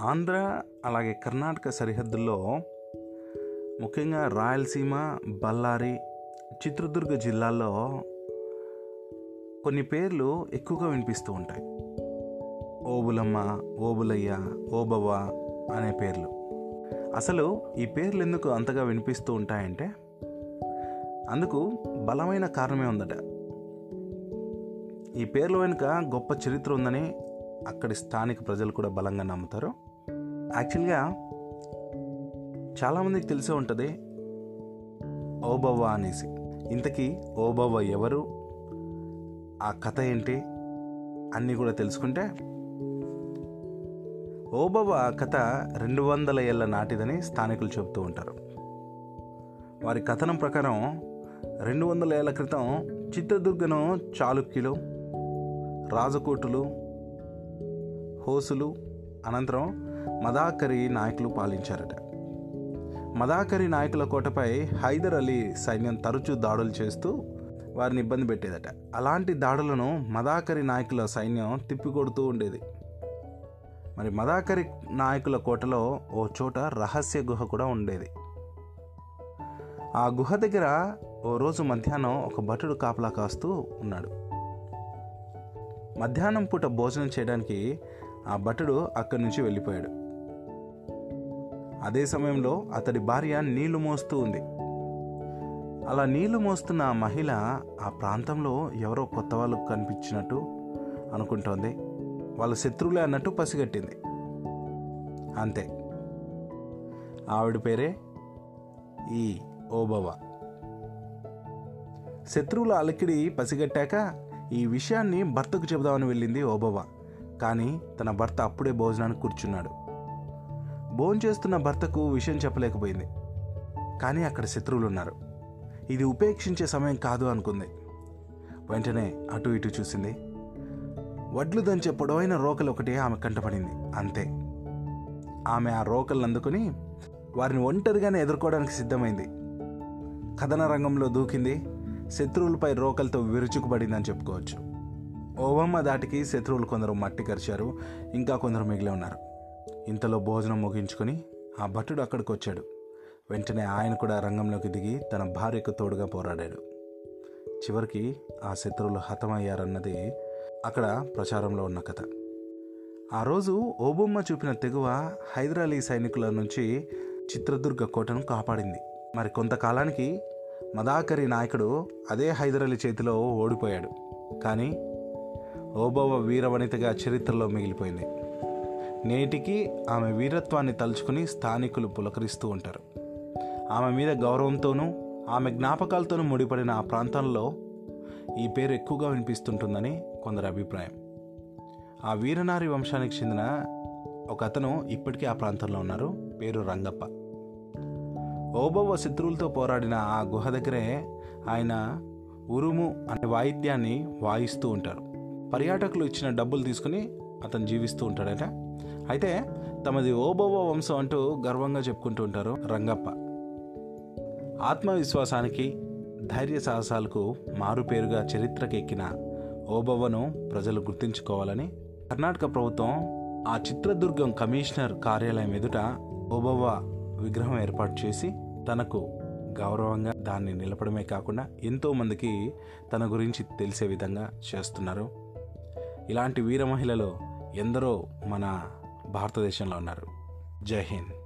ఆంధ్ర అలాగే కర్ణాటక సరిహద్దుల్లో ముఖ్యంగా రాయలసీమ బళ్ళారి చిత్రదుర్గ జిల్లాల్లో కొన్ని పేర్లు ఎక్కువగా వినిపిస్తూ ఉంటాయి. ఓబులమ్మ ఓబులయ్య ఓబవ్వ అనే పేర్లు. అసలు ఈ పేర్లు ఎందుకు అంతగా వినిపిస్తూ ఉంటాయంటే అందుకు బలమైన కారణమే ఉందట. ఈ పేర్ల వెనుక గొప్ప చరిత్ర ఉందని అక్కడి స్థానిక ప్రజలు కూడా బలంగా నమ్ముతారు. యాక్చువల్గా చాలామందికి తెలిసే ఉంటుంది ఓబవ్వ అనేసి. ఇంతకీ ఓబవ్వ ఎవరు ఆ కథ ఏంటి అన్నీ కూడా తెలుసుకుంటే ఓబవ్వ కథ రెండు వందల ఏళ్ళ నాటిదని స్థానికులు చెబుతూ ఉంటారు. వారి కథనం ప్రకారం రెండు వందల ఏళ్ళ క్రితం చిత్రదుర్గను చాళుక్యులు రాజకోటులు హోసులు అనంతరం మదాకరి నాయకులు పాలించారట. మదాకరి నాయకుల కోటపై హైదర్ అలీ సైన్యం తరచూ దాడులు చేస్తూ వారిని ఇబ్బంది పెట్టేదట. అలాంటి దాడులను మదాకరి నాయకుల సైన్యం తిప్పికొడుతూ ఉండేది. మరి మదాకరి నాయకుల కోటలో ఓ చోట రహస్య గుహ కూడా ఉండేది. ఆ గుహ దగ్గర ఓ రోజు మధ్యాహ్నం ఒక భటుడు కాపలా కాస్తూ ఉన్నాడు. మధ్యాహ్నం పూట భోజనం చేయడానికి ఆ భటుడు అక్కడి నుంచి వెళ్ళిపోయాడు. అదే సమయంలో అతడి భార్య నీళ్ళు మోస్తూ ఉంది. అలా నీళ్ళు మోస్తున్న ఆ మహిళ ఆ ప్రాంతంలో ఎవరో కొత్త వాళ్ళు కనిపించినట్టు అనుకుంటోంది. వాళ్ళ శత్రువులే అన్నట్టు పసిగట్టింది. అంతే. ఆవిడ పేరే ఈ ఓబవ్వ. శత్రువుల అలికిడి పసిగట్టాక ఈ విషయాన్ని భర్తకు చెబుదామని వెళ్ళింది ఓబవ్వ. కానీ తన భర్త అప్పుడే భోజనానికి కూర్చున్నాడు. భోంచేస్తున్న భర్తకు విషయం చెప్పలేకపోయింది. కానీ అక్కడ శత్రువులు ఉన్నారు ఇది ఉపేక్షించే సమయం కాదు అనుకుంది. వెంటనే అటు ఇటు చూసింది. వడ్లు దంచే పొడవైన రోకలు ఒకటి ఆమె కంటపడింది అంతే. ఆమె ఆ రోకలను అందుకుని వారిని ఒంటరిగానే ఎదుర్కోవడానికి సిద్ధమైంది. కథన రంగంలో దూకింది. శత్రువులపై రోకలతో విరుచుకుపడిందని చెప్పుకోవచ్చు. ఓవమ్మ దాటికి శత్రువులు కొందరు మట్టి కరిచారు ఇంకా కొందరు మిగిలి ఉన్నారు. ఇంతలో భోజనం ముగించుకొని ఆ భటుడు అక్కడికి వచ్చాడు వెంటనే ఆయన కూడా రంగంలోకి దిగి తన భార్యకు తోడుగా పోరాడాడు. చివరికి ఆ శత్రువులు హతమయ్యారన్నది అక్కడ ప్రచారంలో ఉన్న కథ. ఆ రోజు ఓబొమ్మ చూపిన తెగువ హైదరాలీ సైనికుల నుంచి చిత్రదుర్గ కోటను కాపాడింది. మరి కొంతకాలానికి మదాకరి నాయకుడు అదే హైదరాలీ చేతిలో ఓడిపోయాడు. కానీ ఓబవ్వ వీరవనితగా చరిత్రలో మిగిలిపోయింది. నేటికి ఆమె వీరత్వాన్ని తలుచుకుని స్థానికులు పులకరిస్తూ ఉంటారు. ఆమె మీద గౌరవంతోనూ ఆమె జ్ఞాపకాలతోనూ ముడిపడిన ఆ ప్రాంతంలో ఈ పేరు ఎక్కువగా వినిపిస్తుంటుందని కొందరి అభిప్రాయం. ఆ వీరనారి వంశానికి చెందిన ఒక అతను ఇప్పటికీ ఆ ప్రాంతంలో ఉన్నారు పేరు రంగప్ప. ఓబవ్వ శత్రువులతో పోరాడిన ఆ గుహ దగ్గరే ఆయన ఉరుము అనే వాయిద్యాన్ని వాయిస్తూ ఉంటారు. పర్యాటకులు ఇచ్చిన డబ్బులు తీసుకుని అతను జీవిస్తూ ఉంటాడట. అయితే తమది ఓబవ్వ వంశం అంటూ గర్వంగా చెప్పుకుంటూ ఉంటారు రంగప్ప. ఆత్మవిశ్వాసానికి ధైర్య సాహసాలకు మారుపేరుగా చరిత్రకెక్కిన ఓబవ్వను ప్రజలు గుర్తించుకోవాలని కర్ణాటక ప్రభుత్వం ఆ చిత్రదుర్గం కమిషనర్ కార్యాలయం ఎదుట ఓబవ్వ విగ్రహం ఏర్పాటు చేసి తనకు గౌరవంగా దాన్ని నిలపడమే కాకుండా ఎంతోమందికి తన గురించి తెలిసే విధంగా చేస్తున్నారు. ఇలాంటి వీర మహిళలు ఎందరో మన భారతదేశంలో ఉన్నారు. జై హింద్.